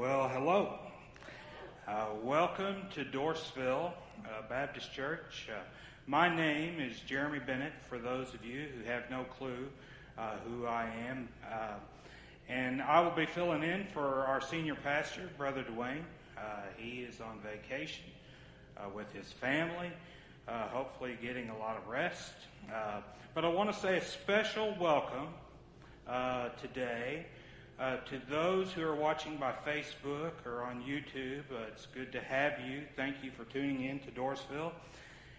well, hello. Uh, welcome to Dorsville uh, Baptist Church. Uh, my name is Jeremy Bennett, for those of you who have no clue uh, who I am. Uh, and I will be filling in for our senior pastor, Brother Dwayne. Uh, he is on vacation with his family, hopefully getting a lot of rest. but I want to say a special welcome today uh, to those who are watching by Facebook or on YouTube, uh, it's good to have you. Thank you for tuning in to Dorsville.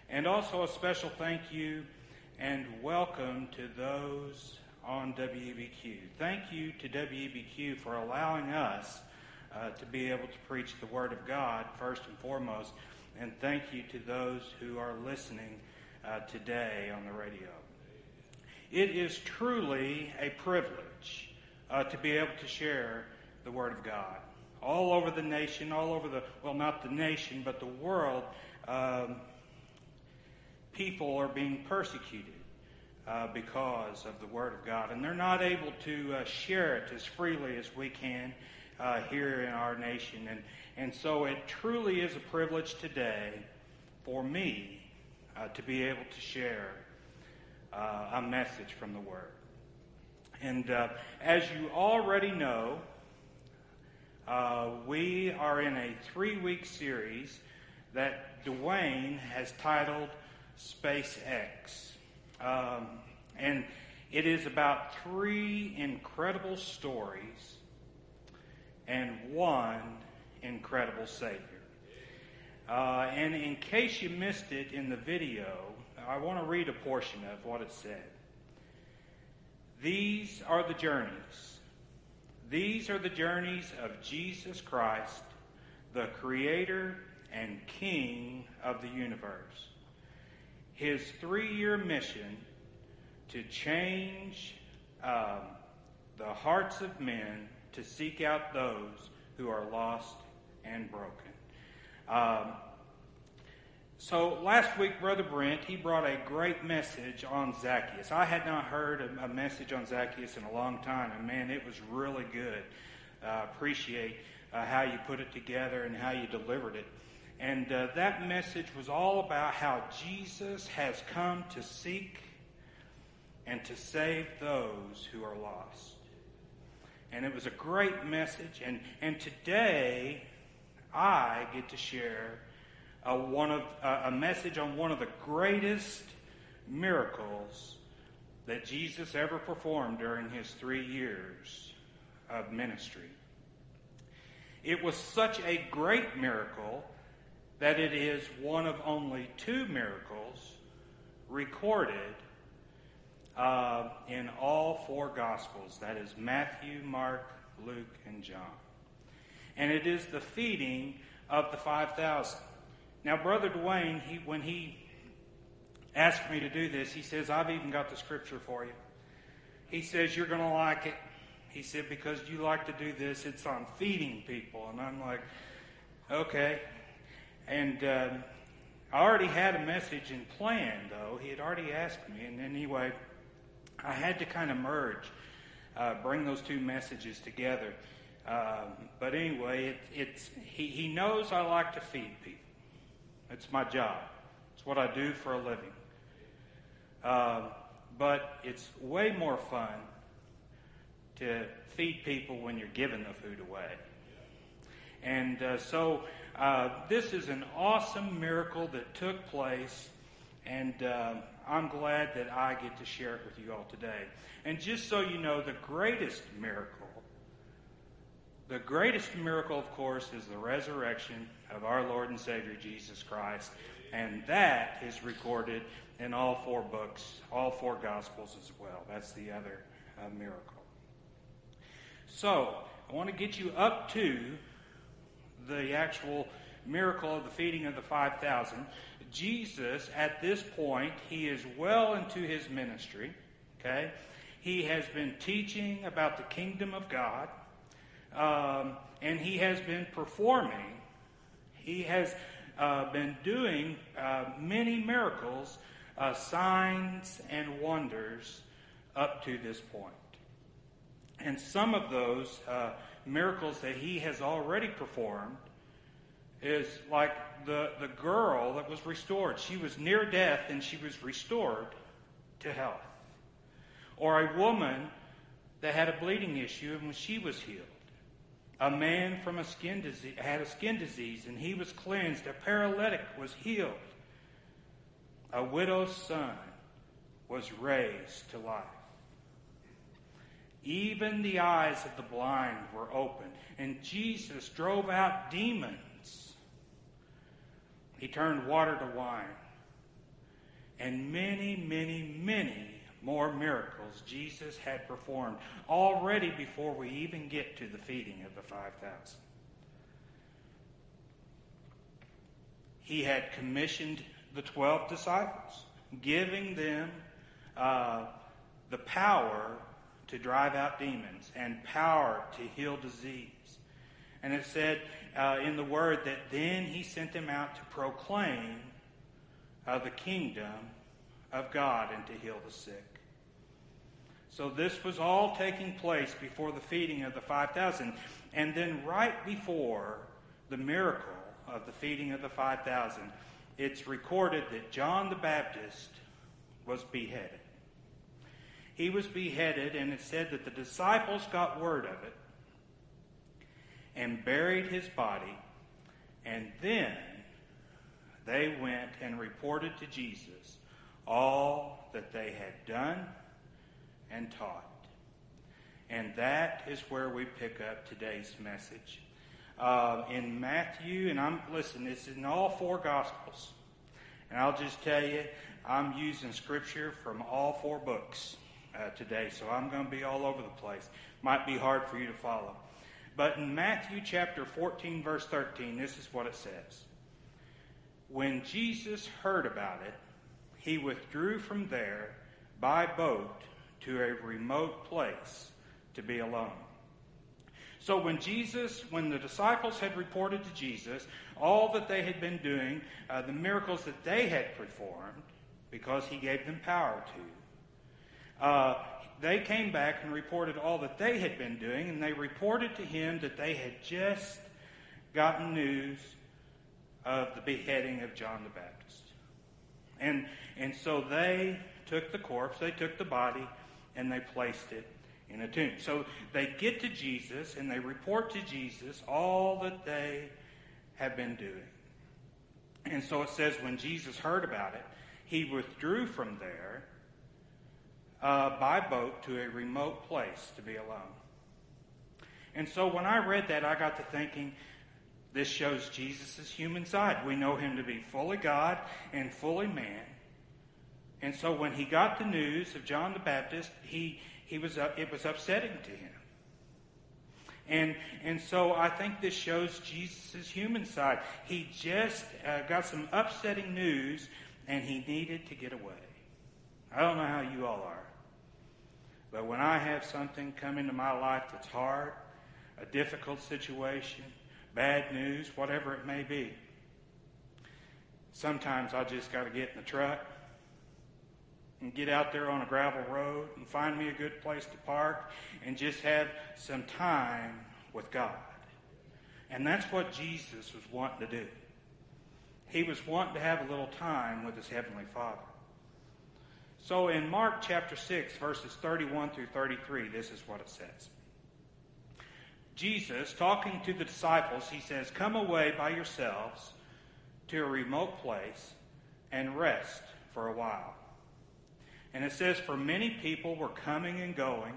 And also a special thank you and welcome to those on WEBQ. Thank you to WEBQ for allowing us uh, to be able to preach the Word of God first and foremost. And thank you to those who are listening uh, today on the radio. It is truly a privilege uh, to be able to share the Word of God. All over the nation, all over the, well, not the nation, but the world, um, people are being persecuted uh, because of the Word of God. And they're not able to uh, share it as freely as we can uh, here in our nation. And, and so it truly is a privilege today for me uh, to be able to share uh, a message from the Word. And uh, as you already know, uh, we are in a three week series that Dwayne has titled SpaceX. Um, and it is about three incredible stories and one incredible Savior. Uh, and in case you missed it in the video, I want to read a portion of what it said. These are the journeys. These are the journeys of Jesus Christ, the Creator and King of the universe. His three year mission to change um, the hearts of men to seek out those who are lost and broken. Um, so last week, Brother Brent, he brought a great message on Zacchaeus. I had not heard a, message on Zacchaeus in a long time, and man, it was really good. Uh, appreciate uh, how you put it together and how you delivered it. And uh, that message was all about how Jesus has come to seek and to save those who are lost. And it was a great message. And, and today, I get to share a, one of, a message on one of the greatest miracles that Jesus ever performed during his three years of ministry. It was such a great miracle that it is one of only two miracles recorded uh, in all four Gospels that is, Matthew, Mark, Luke, and John. And it is the feeding of the 5,000. Now, Brother Dwayne, he, when he asked me to do this, he says, I've even got the scripture for you. He says, You're going to like it. He said, Because you like to do this, it's on feeding people. And I'm like, Okay. And uh, I already had a message in plan, though. He had already asked me. And anyway, I had to kind of merge, uh, bring those two messages together. Um, but anyway, it, it's he, he knows I like to feed people. It's my job. It's what I do for a living. Uh, but it's way more fun to feed people when you're giving the food away. And uh, so uh, this is an awesome miracle that took place, and uh, I'm glad that I get to share it with you all today. And just so you know, the greatest miracle the greatest miracle, of course, is the resurrection of our Lord and Savior Jesus Christ. And that is recorded in all four books, all four Gospels as well. That's the other uh, miracle. So, I want to get you up to the actual miracle of the feeding of the 5,000. Jesus, at this point, he is well into his ministry. Okay? He has been teaching about the kingdom of God. Um, and he has been performing, he has uh, been doing uh, many miracles, uh, signs, and wonders up to this point. And some of those uh, miracles that he has already performed is like the, the girl that was restored. She was near death and she was restored to health. Or a woman that had a bleeding issue and when she was healed. A man from a skin disease had a skin disease and he was cleansed. A paralytic was healed. A widow's son was raised to life. Even the eyes of the blind were opened, and Jesus drove out demons. He turned water to wine. And many, many, many more miracles Jesus had performed already before we even get to the feeding of the 5,000. He had commissioned the 12 disciples, giving them uh, the power to drive out demons and power to heal disease. And it said uh, in the word that then he sent them out to proclaim uh, the kingdom of God and to heal the sick. So this was all taking place before the feeding of the 5,000. And then right before the miracle of the feeding of the 5,000, it's recorded that John the Baptist was beheaded. He was beheaded, and it said that the disciples got word of it and buried his body, and then they went and reported to Jesus all that they had done and taught. And that is where we pick up today's message. Uh, in Matthew, and I'm, listen, it's in all four Gospels. And I'll just tell you, I'm using scripture from all four books uh, today, so I'm going to be all over the place. Might be hard for you to follow. But in Matthew chapter 14, verse 13, this is what it says. When Jesus heard about it, he withdrew from there by boat to a remote place to be alone. So when Jesus, when the disciples had reported to Jesus all that they had been doing, uh, the miracles that they had performed, because he gave them power to, uh, they came back and reported all that they had been doing, and they reported to him that they had just gotten news of the beheading of John the Baptist. And, and so they took the corpse, they took the body, and they placed it in a tomb. So they get to Jesus and they report to Jesus all that they have been doing. And so it says when Jesus heard about it, he withdrew from there uh, by boat to a remote place to be alone. And so when I read that, I got to thinking, this shows Jesus' human side. We know him to be fully God and fully man. And so when he got the news of John the Baptist, he, he was, uh, it was upsetting to him. And, and so I think this shows Jesus' human side. He just uh, got some upsetting news and he needed to get away. I don't know how you all are. But when I have something come into my life that's hard, a difficult situation, bad news, whatever it may be, sometimes I just got to get in the truck and get out there on a gravel road and find me a good place to park and just have some time with God. And that's what Jesus was wanting to do. He was wanting to have a little time with his Heavenly Father. So in Mark chapter 6, verses 31 through 33, this is what it says. Jesus, talking to the disciples, he says, Come away by yourselves to a remote place and rest for a while. And it says, For many people were coming and going,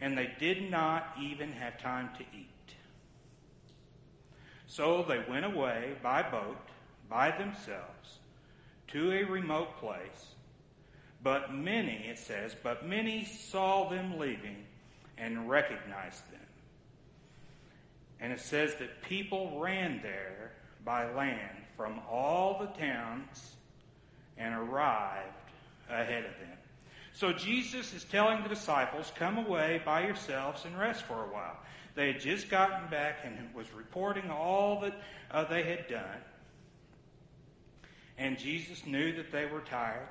and they did not even have time to eat. So they went away by boat, by themselves, to a remote place. But many, it says, but many saw them leaving and recognized them. And it says that people ran there by land from all the towns and arrived ahead of them. So Jesus is telling the disciples, come away by yourselves and rest for a while. They had just gotten back and was reporting all that uh, they had done. And Jesus knew that they were tired.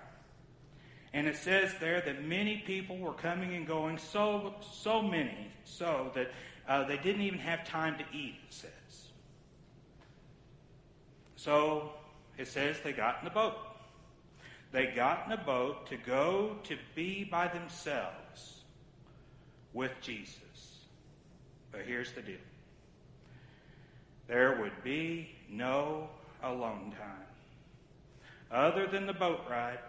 And it says there that many people were coming and going, so, so many, so that uh, they didn't even have time to eat, it says. So it says they got in the boat. They got in a boat to go to be by themselves with Jesus. But here's the deal there would be no alone time. Other than the boat ride,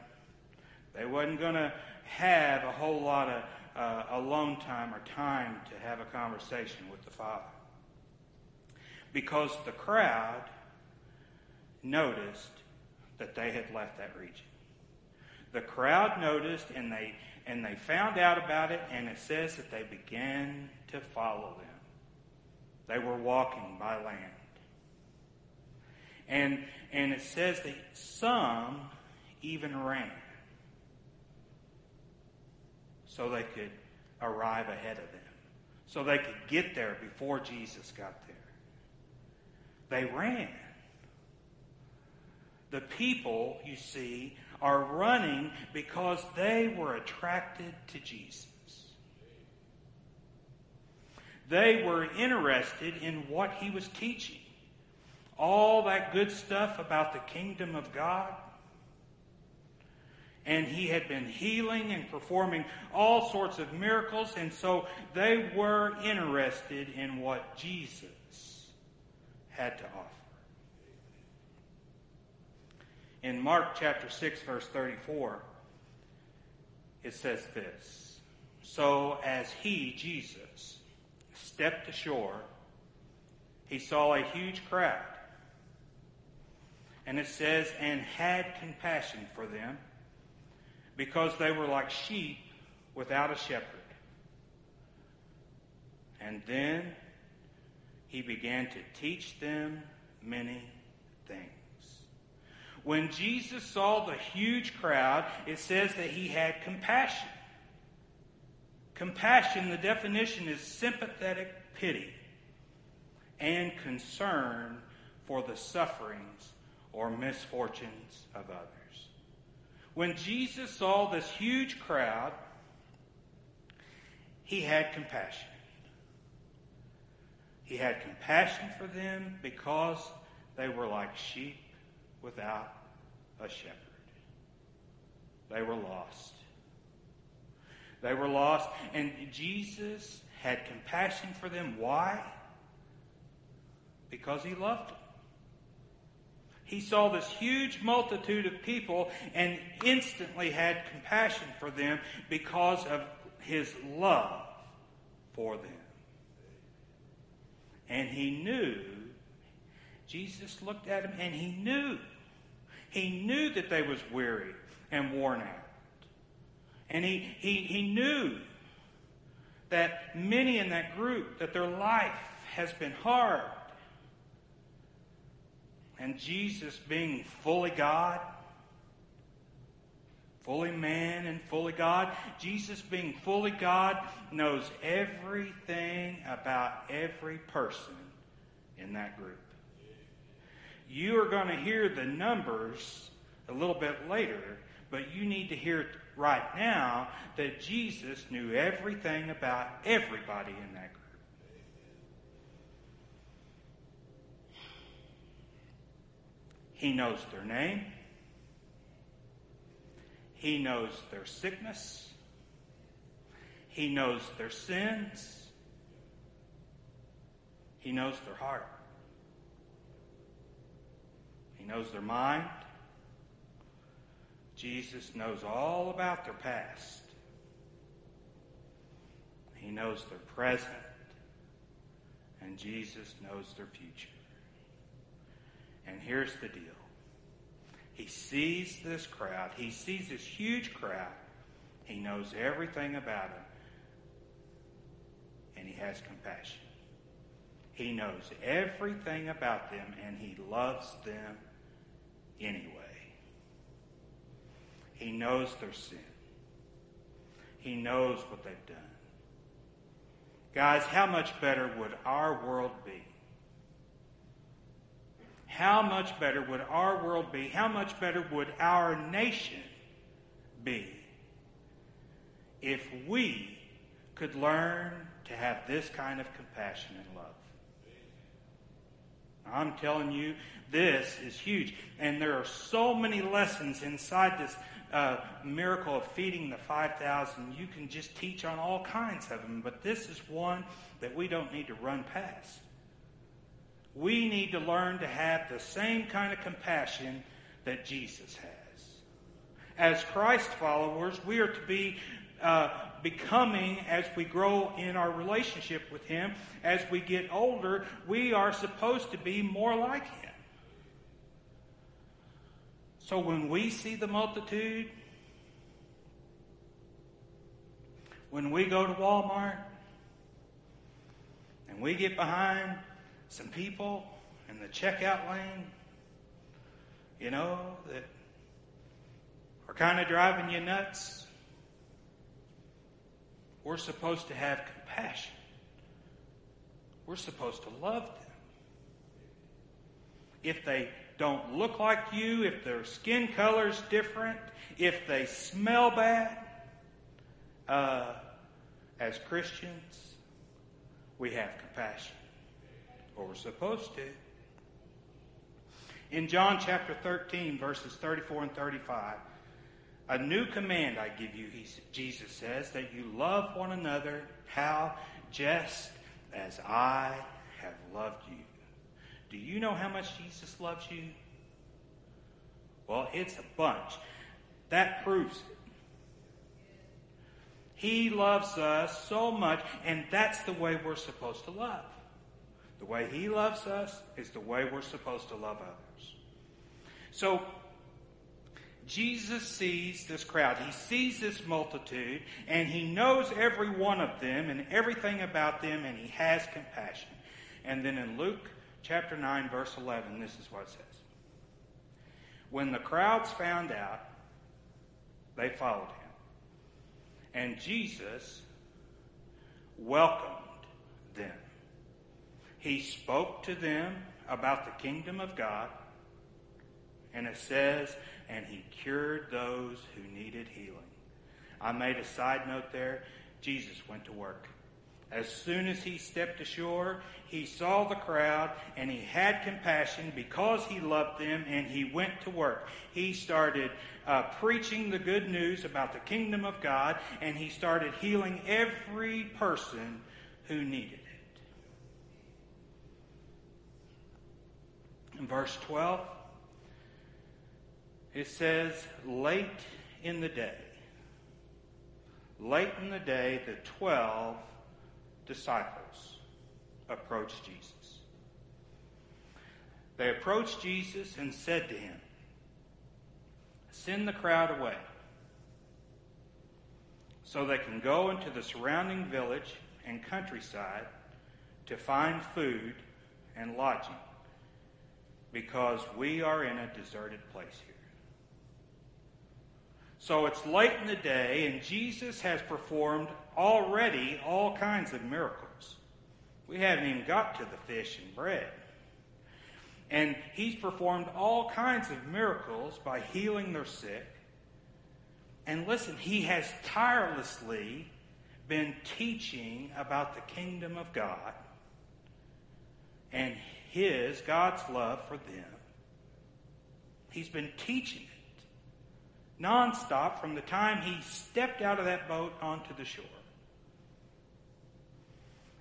they wasn't going to have a whole lot of uh, alone time or time to have a conversation with the Father. Because the crowd noticed that they had left that region. The crowd noticed and they and they found out about it and it says that they began to follow them. They were walking by land. And and it says that some even ran so they could arrive ahead of them. So they could get there before Jesus got there. They ran. The people, you see, are running because they were attracted to Jesus. They were interested in what he was teaching. All that good stuff about the kingdom of God. And he had been healing and performing all sorts of miracles, and so they were interested in what Jesus had to offer in Mark chapter 6, verse 34, it says this So as he, Jesus, stepped ashore, he saw a huge crowd. And it says, and had compassion for them, because they were like sheep without a shepherd. And then he began to teach them many things. When Jesus saw the huge crowd, it says that he had compassion. Compassion, the definition is sympathetic pity and concern for the sufferings or misfortunes of others. When Jesus saw this huge crowd, he had compassion. He had compassion for them because they were like sheep without a shepherd. They were lost. They were lost, and Jesus had compassion for them. Why? Because he loved them. He saw this huge multitude of people and instantly had compassion for them because of his love for them. And he knew, Jesus looked at him and he knew he knew that they was weary and worn out. And he, he, he knew that many in that group, that their life has been hard. And Jesus being fully God, fully man and fully God, Jesus being fully God knows everything about every person in that group. You are going to hear the numbers a little bit later, but you need to hear right now that Jesus knew everything about everybody in that group. He knows their name. He knows their sickness. He knows their sins. He knows their heart. Knows their mind. Jesus knows all about their past. He knows their present. And Jesus knows their future. And here's the deal. He sees this crowd. He sees this huge crowd. He knows everything about them. And he has compassion. He knows everything about them and he loves them anyway. He knows their sin. He knows what they've done. Guys, how much better would our world be? How much better would our world be? How much better would our nation be if we could learn to have this kind of compassion and love. I'm telling you, this is huge. And there are so many lessons inside this uh, miracle of feeding the 5,000. You can just teach on all kinds of them, but this is one that we don't need to run past. We need to learn to have the same kind of compassion that Jesus has. As Christ followers, we are to be uh, becoming as we grow in our relationship with Him. As we get older, we are supposed to be more like Him. So when we see the multitude, when we go to Walmart and we get behind some people in the checkout lane, you know, that are kind of driving you nuts, we're supposed to have compassion. We're supposed to love them. If they don't look like you, if their skin color's different, if they smell bad. Uh, as Christians, we have compassion, or we're supposed to. In John chapter 13, verses 34 and 35, a new command I give you, he, Jesus says, that you love one another, how? Just as I have loved you. Do you know how much Jesus loves you? Well, it's a bunch. That proves it. He loves us so much, and that's the way we're supposed to love. The way He loves us is the way we're supposed to love others. So, Jesus sees this crowd. He sees this multitude, and He knows every one of them and everything about them, and He has compassion. And then in Luke chapter 9, verse 11, this is what it says. When the crowds found out, they followed him. And Jesus welcomed them. He spoke to them about the kingdom of God, and it says, and he cured those who needed healing. I made a side note there. Jesus went to work. As soon as he stepped ashore, he saw the crowd and he had compassion because he loved them and he went to work. He started uh, preaching the good news about the kingdom of God and he started healing every person who needed it. In verse 12, it says, late in the day, late in the day, the twelve disciples approached Jesus. They approached Jesus and said to him, Send the crowd away so they can go into the surrounding village and countryside to find food and lodging because we are in a deserted place here. So it's late in the day, and Jesus has performed already all kinds of miracles. We haven't even got to the fish and bread. And he's performed all kinds of miracles by healing their sick. And listen, he has tirelessly been teaching about the kingdom of God and his, God's love for them. He's been teaching nonstop from the time he stepped out of that boat onto the shore.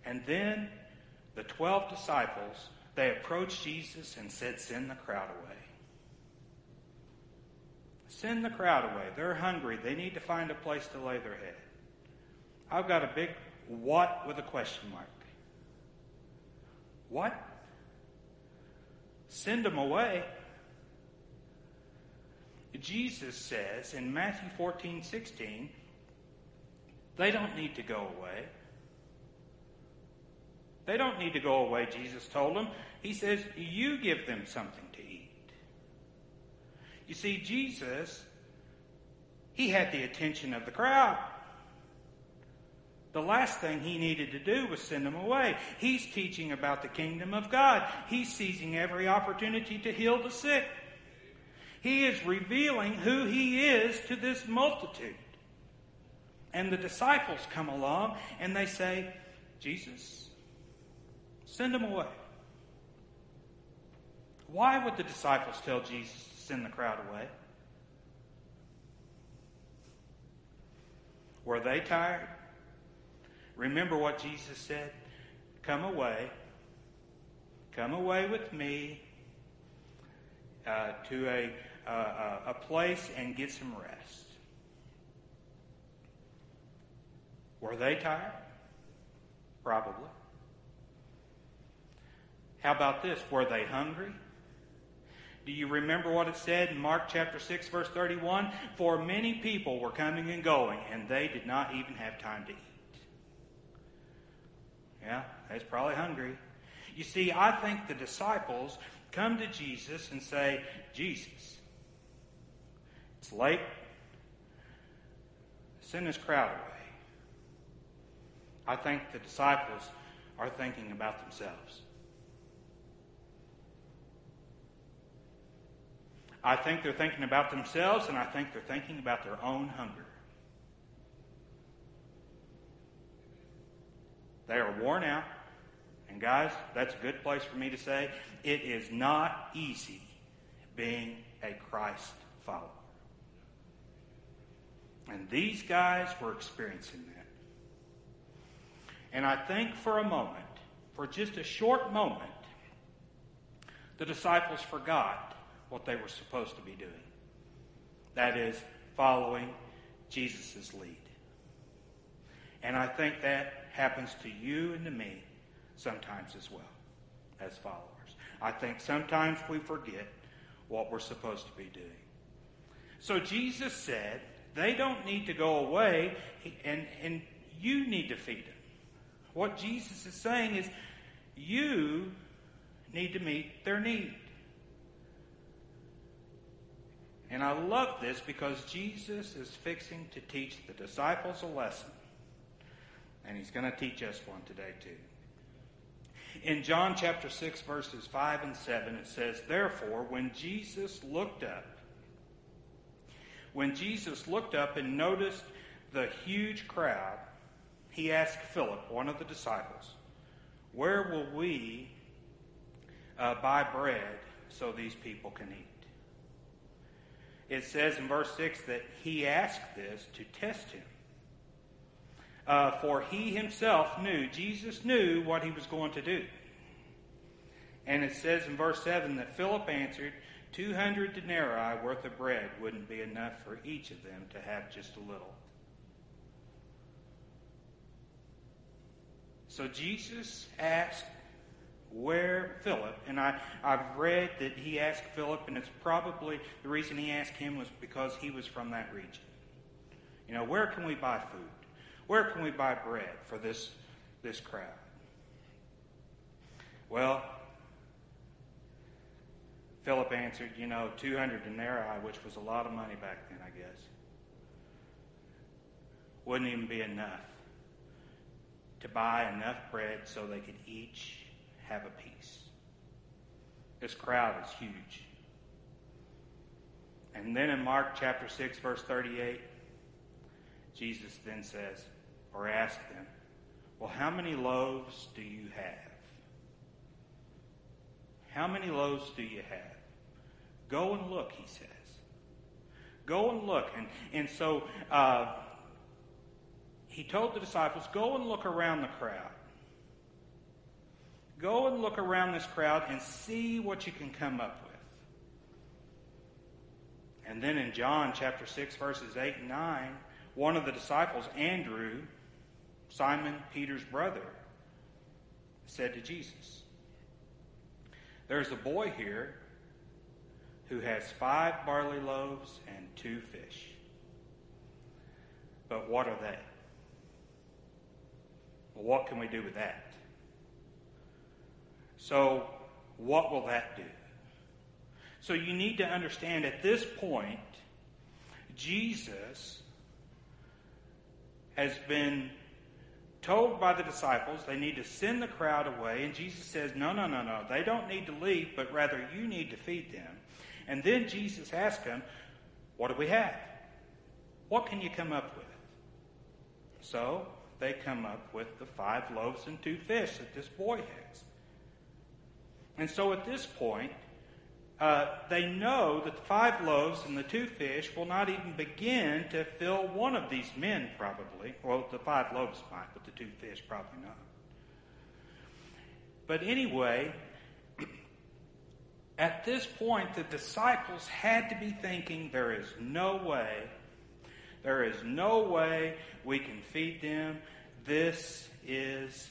And then the 12 disciples, they approached Jesus and said, Send the crowd away. Send the crowd away. They're hungry. They need to find a place to lay their head. I've got a big what with a question mark. What? Send them away. Jesus says in Matthew 14, 16, they don't need to go away. They don't need to go away, Jesus told them. He says, You give them something to eat. You see, Jesus, he had the attention of the crowd. The last thing he needed to do was send them away. He's teaching about the kingdom of God. He's seizing every opportunity to heal the sick. He is revealing who he is to this multitude. And the disciples come along and they say, Jesus, send them away. Why would the disciples tell Jesus to send the crowd away? Were they tired? Remember what Jesus said? Come away. Come away with me uh, to a, uh, a place and get some rest. Were they tired? Probably. How about this? Were they hungry? Do you remember what it said in Mark chapter 6, verse 31? For many people were coming and going, and they did not even have time to eat. Yeah, they're probably hungry. You see, I think the disciples come to Jesus and say, Jesus, it's late. Send this crowd away. I think the disciples are thinking about themselves. I think they're thinking about themselves, and I think they're thinking about their own hunger. They are worn out. And guys, that's a good place for me to say it is not easy being a Christ follower. And these guys were experiencing that. And I think for a moment, for just a short moment, the disciples forgot what they were supposed to be doing. That is, following Jesus' lead. And I think that happens to you and to me sometimes as well as followers. I think sometimes we forget what we're supposed to be doing. So Jesus said, they don't need to go away, and, and you need to feed them. What Jesus is saying is, you need to meet their need. And I love this because Jesus is fixing to teach the disciples a lesson. And he's going to teach us one today, too. In John chapter 6, verses 5 and 7, it says, Therefore, when Jesus looked up, when Jesus looked up and noticed the huge crowd, he asked Philip, one of the disciples, Where will we uh, buy bread so these people can eat? It says in verse 6 that he asked this to test him. Uh, for he himself knew, Jesus knew what he was going to do. And it says in verse 7 that Philip answered, 200 denarii worth of bread wouldn't be enough for each of them to have just a little. So Jesus asked where Philip, and I, I've read that he asked Philip, and it's probably the reason he asked him was because he was from that region. You know, where can we buy food? Where can we buy bread for this, this crowd? Well, Philip answered, you know, 200 denarii, which was a lot of money back then, I guess, wouldn't even be enough to buy enough bread so they could each have a piece. This crowd is huge. And then in Mark chapter 6, verse 38, Jesus then says, or asks them, Well, how many loaves do you have? How many loaves do you have? Go and look, he says. Go and look. And, and so uh, he told the disciples, Go and look around the crowd. Go and look around this crowd and see what you can come up with. And then in John chapter 6, verses 8 and 9, one of the disciples, Andrew, Simon Peter's brother, said to Jesus, There's a boy here who has five barley loaves and two fish. But what are they? What can we do with that? So, what will that do? So, you need to understand at this point, Jesus has been told by the disciples they need to send the crowd away, and Jesus says, No, no, no, no. They don't need to leave, but rather you need to feed them. And then Jesus asks them, What do we have? What can you come up with? So they come up with the five loaves and two fish that this boy has. And so at this point, uh, they know that the five loaves and the two fish will not even begin to fill one of these men, probably. Well, the five loaves might, but the two fish probably not. But anyway, at this point, the disciples had to be thinking there is no way, there is no way we can feed them. This is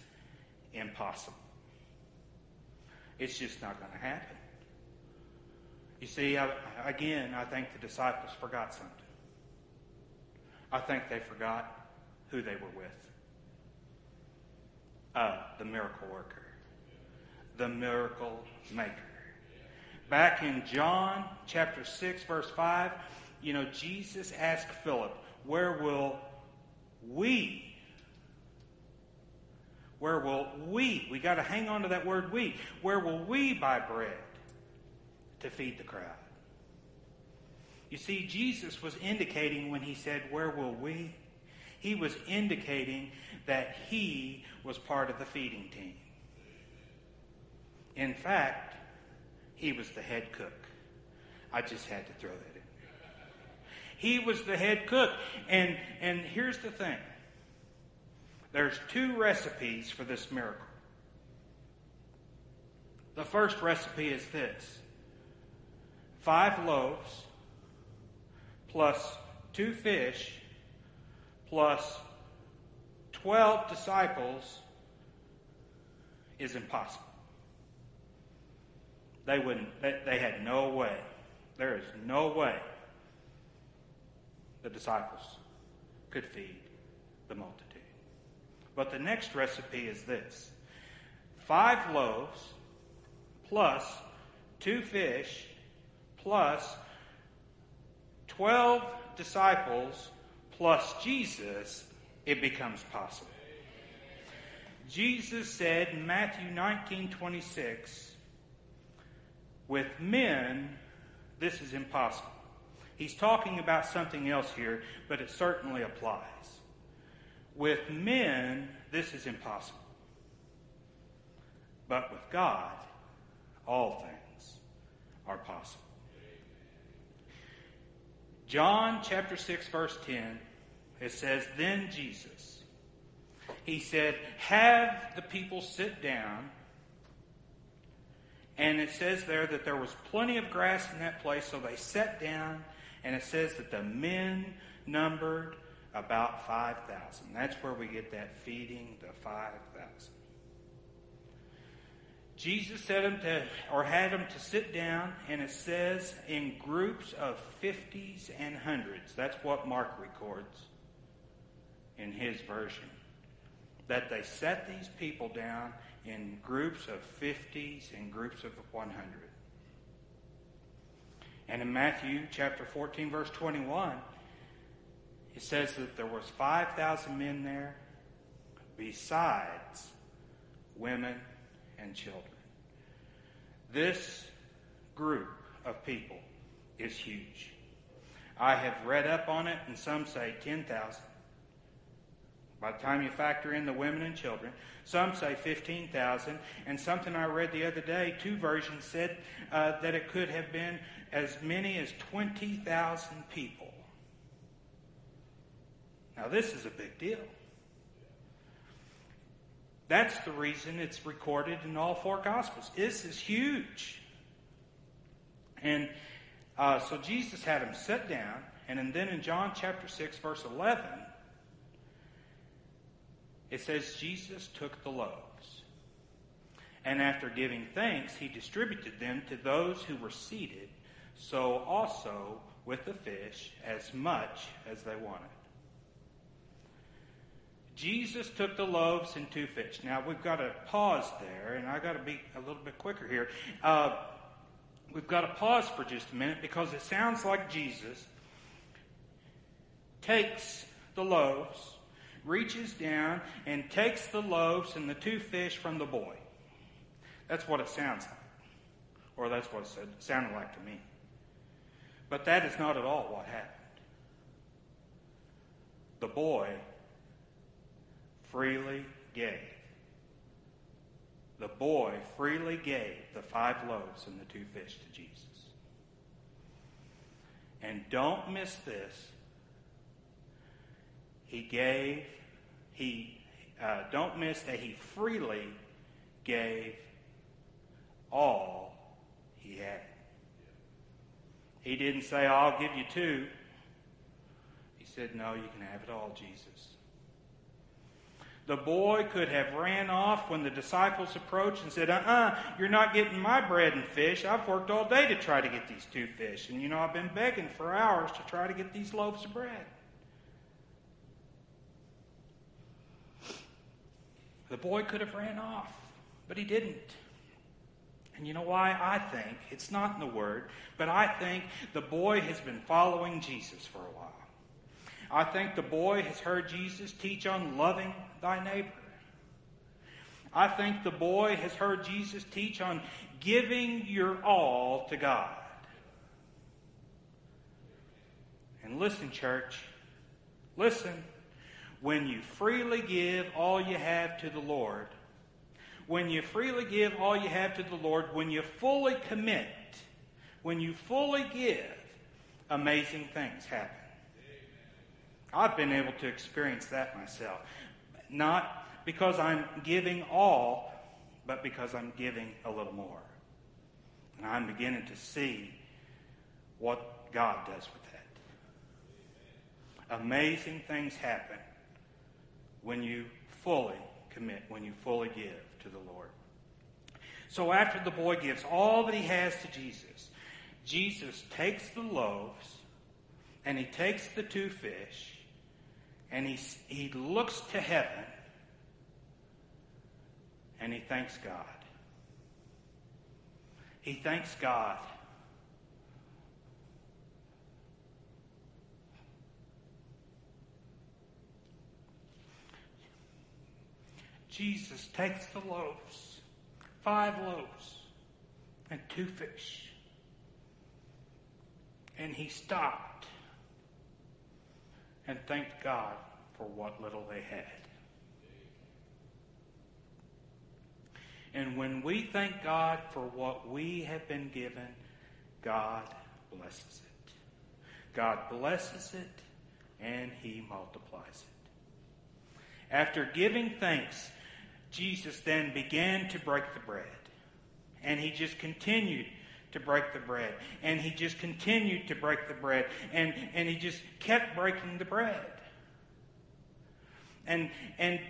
impossible. It's just not going to happen. You see, I, again, I think the disciples forgot something. I think they forgot who they were with. Uh, the miracle worker, the miracle maker. Back in John chapter 6, verse 5, you know, Jesus asked Philip, Where will we where will we, we got to hang on to that word we, where will we buy bread to feed the crowd? You see, Jesus was indicating when he said, Where will we? He was indicating that he was part of the feeding team. In fact, he was the head cook. I just had to throw that in. He was the head cook. And, and here's the thing there's two recipes for this miracle. The first recipe is this five loaves plus two fish plus 12 disciples is impossible. They wouldn't, they, they had no way. There is no way the disciples could feed the multitude. But the next recipe is this five loaves plus two fish plus 12 disciples plus Jesus, it becomes possible. Jesus said in Matthew 19 26, with men, this is impossible. He's talking about something else here, but it certainly applies. With men, this is impossible. But with God, all things are possible. John chapter 6, verse 10, it says, Then Jesus, he said, Have the people sit down. And it says there that there was plenty of grass in that place, so they sat down. And it says that the men numbered about 5,000. That's where we get that feeding the 5,000. Jesus said them to, or had them to sit down, and it says in groups of fifties and hundreds. That's what Mark records in his version. That they set these people down in groups of fifties and groups of 100. And in Matthew chapter 14, verse 21, it says that there was 5,000 men there besides women and children. This group of people is huge. I have read up on it, and some say 10,000. By the time you factor in the women and children, some say 15,000. And something I read the other day, two versions said uh, that it could have been as many as 20,000 people. Now, this is a big deal. That's the reason it's recorded in all four Gospels. This is huge. And uh, so Jesus had him sit down, and then in John chapter 6, verse 11, it says, Jesus took the loaves. And after giving thanks, he distributed them to those who were seated, so also with the fish, as much as they wanted. Jesus took the loaves and two fish. Now we've got to pause there, and I've got to be a little bit quicker here. Uh, we've got to pause for just a minute because it sounds like Jesus takes the loaves, reaches down, and takes the loaves and the two fish from the boy. That's what it sounds like. Or that's what it sounded like to me. But that is not at all what happened. The boy freely gave. The boy freely gave the five loaves and the two fish to Jesus. And don't miss this. He gave, he, uh, don't miss that he freely gave all he had. He didn't say, I'll give you two. He said, No, you can have it all, Jesus. The boy could have ran off when the disciples approached and said, Uh uh-uh, uh, you are not getting my bread and fish. I've worked all day to try to get these two fish. And you know, I've been begging for hours to try to get these loaves of bread. The boy could have ran off, but he didn't. And you know why? I think, it's not in the Word, but I think the boy has been following Jesus for a while. I think the boy has heard Jesus teach on loving thy neighbor. I think the boy has heard Jesus teach on giving your all to God. And listen, church, listen. When you freely give all you have to the Lord, when you freely give all you have to the Lord, when you fully commit, when you fully give, amazing things happen. I've been able to experience that myself. Not because I'm giving all, but because I'm giving a little more. And I'm beginning to see what God does with that. Amazing things happen when you fully commit, when you fully give to the Lord. So after the boy gives all that he has to Jesus, Jesus takes the loaves and he takes the two fish and he, he looks to heaven and he thanks God. He thanks God. Jesus takes the loaves, five loaves, and two fish, and he stopped and thanked God for what little they had. And when we thank God for what we have been given, God blesses it. God blesses it and He multiplies it. After giving thanks, Jesus then began to break the bread. And He just continued to break the bread. And he just continued to break the bread. And, and he just kept breaking the bread. And, and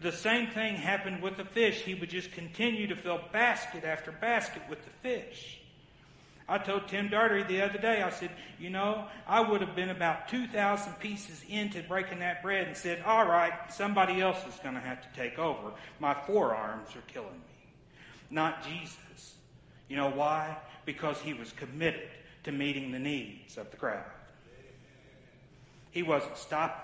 the same thing happened with the fish. He would just continue to fill basket after basket with the fish. I told Tim Dartery the other day, I said, you know, I would have been about 2,000 pieces into breaking that bread and said, all right, somebody else is going to have to take over. My forearms are killing me. Not Jesus. You know why? Because he was committed to meeting the needs of the crowd. He wasn't stopping.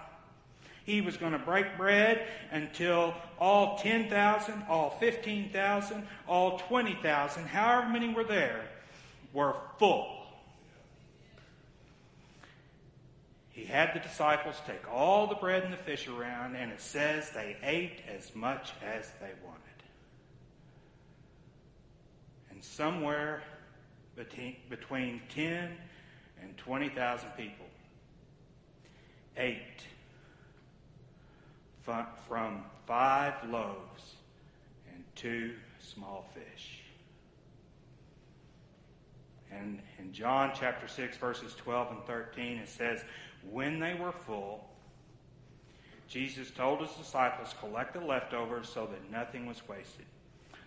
He was going to break bread until all 10,000, all 15,000, all 20,000, however many were there, were full. He had the disciples take all the bread and the fish around, and it says they ate as much as they wanted. And somewhere between 10 and 20,000 people. Ate from five loaves and two small fish. And in John chapter 6, verses 12 and 13, it says, When they were full, Jesus told his disciples, Collect the leftovers so that nothing was wasted.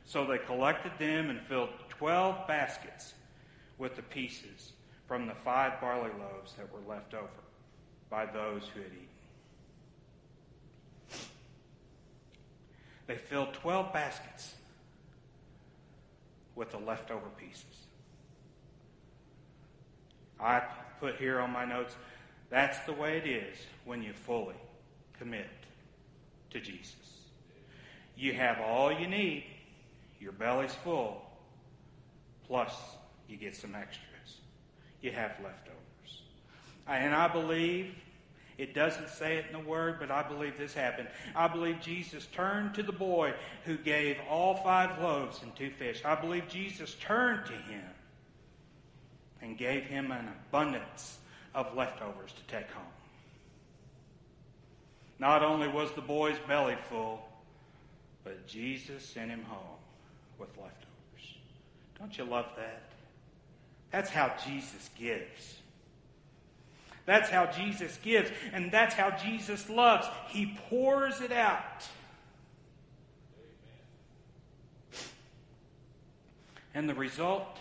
So they collected them and filled 12 baskets with the pieces from the five barley loaves that were left over by those who had eaten. They filled 12 baskets with the leftover pieces. I put here on my notes that's the way it is when you fully commit to Jesus. You have all you need, your belly's full, plus you get some extras. You have leftovers. And I believe, It doesn't say it in the word, but I believe this happened. I believe Jesus turned to the boy who gave all five loaves and two fish. I believe Jesus turned to him and gave him an abundance of leftovers to take home. Not only was the boy's belly full, but Jesus sent him home with leftovers. Don't you love that? That's how Jesus gives. That's how Jesus gives, and that's how Jesus loves. He pours it out. And the result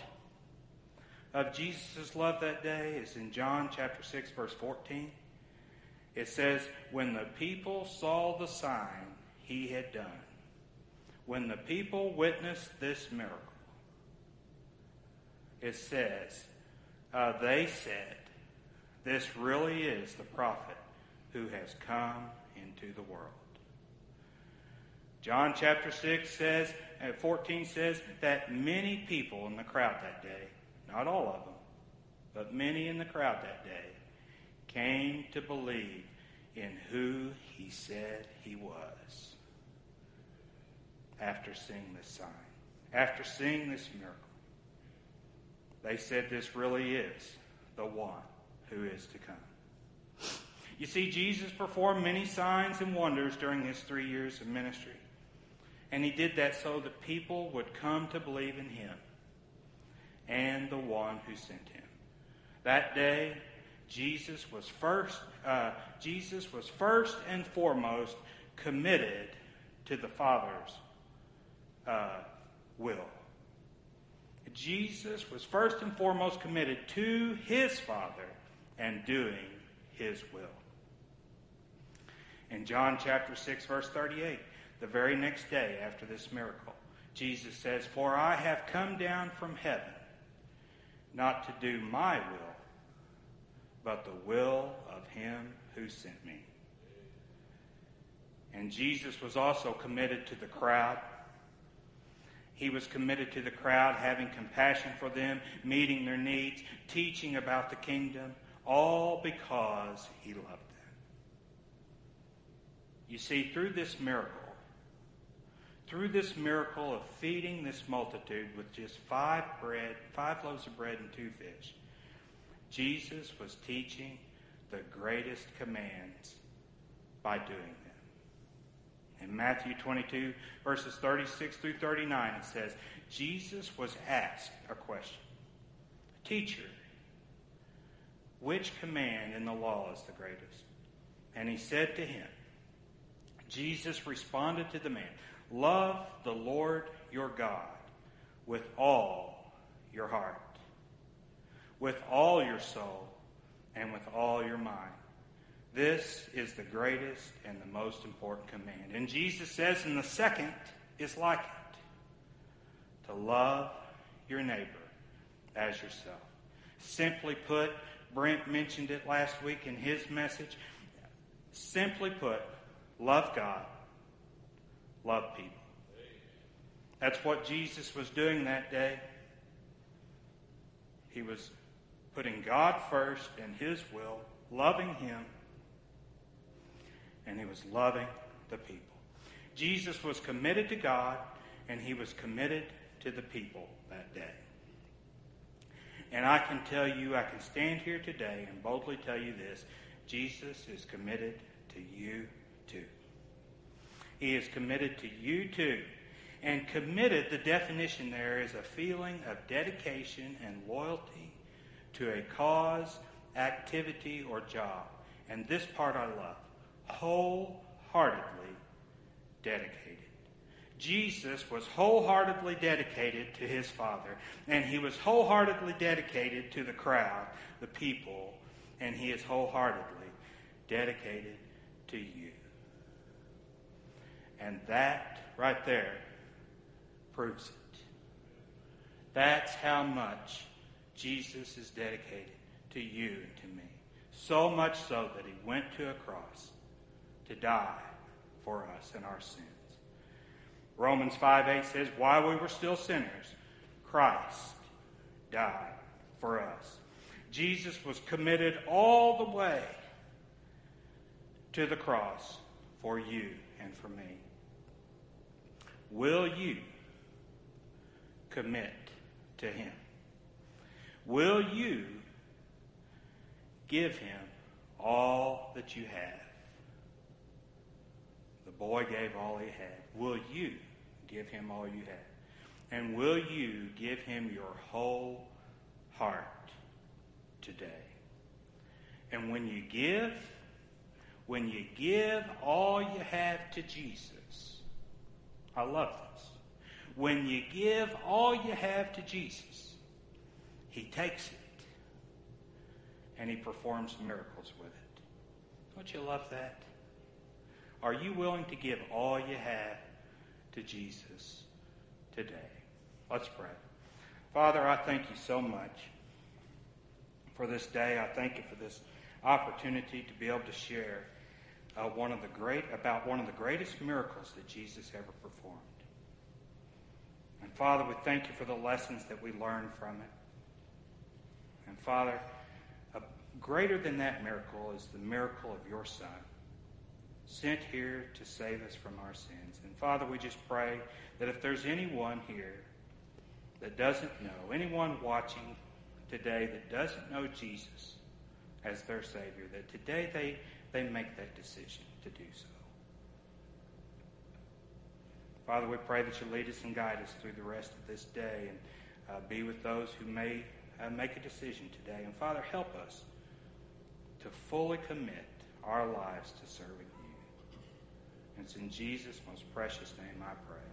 of Jesus' love that day is in John chapter 6, verse 14. It says, When the people saw the sign he had done, when the people witnessed this miracle, it says, uh, they said, This really is the prophet who has come into the world. John chapter 6 says, uh, 14 says that many people in the crowd that day, not all of them, but many in the crowd that day, came to believe in who he said he was after seeing this sign, after seeing this miracle. They said this really is the one who is to come. You see, Jesus performed many signs and wonders during his three years of ministry. And he did that so that people would come to believe in him and the one who sent him. That day, Jesus was first, uh, Jesus was first and foremost committed to the Father's uh, will. Jesus was first and foremost committed to his Father and doing his will. In John chapter 6, verse 38, the very next day after this miracle, Jesus says, For I have come down from heaven not to do my will, but the will of him who sent me. And Jesus was also committed to the crowd he was committed to the crowd, having compassion for them, meeting their needs, teaching about the kingdom, all because he loved them. You see, through this miracle, through this miracle of feeding this multitude with just five bread, five loaves of bread and two fish, Jesus was teaching the greatest commands by doing in Matthew 22, verses 36 through 39, it says, Jesus was asked a question Teacher, which command in the law is the greatest? And he said to him, Jesus responded to the man, Love the Lord your God with all your heart, with all your soul, and with all your mind. This is the greatest and the most important command. And Jesus says, and the second is like it to love your neighbor as yourself. Simply put, Brent mentioned it last week in his message. Simply put, love God, love people. That's what Jesus was doing that day. He was putting God first and His will, loving Him, and he was loving the people. Jesus was committed to God and he was committed to the people that day. And I can tell you, I can stand here today and boldly tell you this Jesus is committed to you too. He is committed to you too. And committed, the definition there is a feeling of dedication and loyalty to a cause, activity, or job. And this part I love wholeheartedly dedicated. Jesus was wholeheartedly dedicated to his Father, and he was wholeheartedly dedicated to the crowd, the people, and he is wholeheartedly dedicated to you. And that right there proves it. That's how much Jesus is dedicated to you and to me. So much so that he went to a cross to die for us and our sins. Romans 5 8 says, While we were still sinners, Christ died for us. Jesus was committed all the way to the cross for you and for me. Will you commit to him? Will you give him all that you have? Boy gave all he had. Will you give him all you have? And will you give him your whole heart today? And when you give, when you give all you have to Jesus, I love this. When you give all you have to Jesus, he takes it and he performs miracles with it. Don't you love that? Are you willing to give all you have to Jesus today? Let's pray. Father, I thank you so much for this day. I thank you for this opportunity to be able to share uh, one of the great about one of the greatest miracles that Jesus ever performed. And Father, we thank you for the lessons that we learn from it. And Father, uh, greater than that miracle is the miracle of your Son, sent here to save us from our sins. And Father, we just pray that if there's anyone here that doesn't know, anyone watching today that doesn't know Jesus as their Savior, that today they, they make that decision to do so. Father, we pray that you lead us and guide us through the rest of this day and uh, be with those who may uh, make a decision today. And Father, help us to fully commit our lives to serving it's in Jesus' most precious name I pray.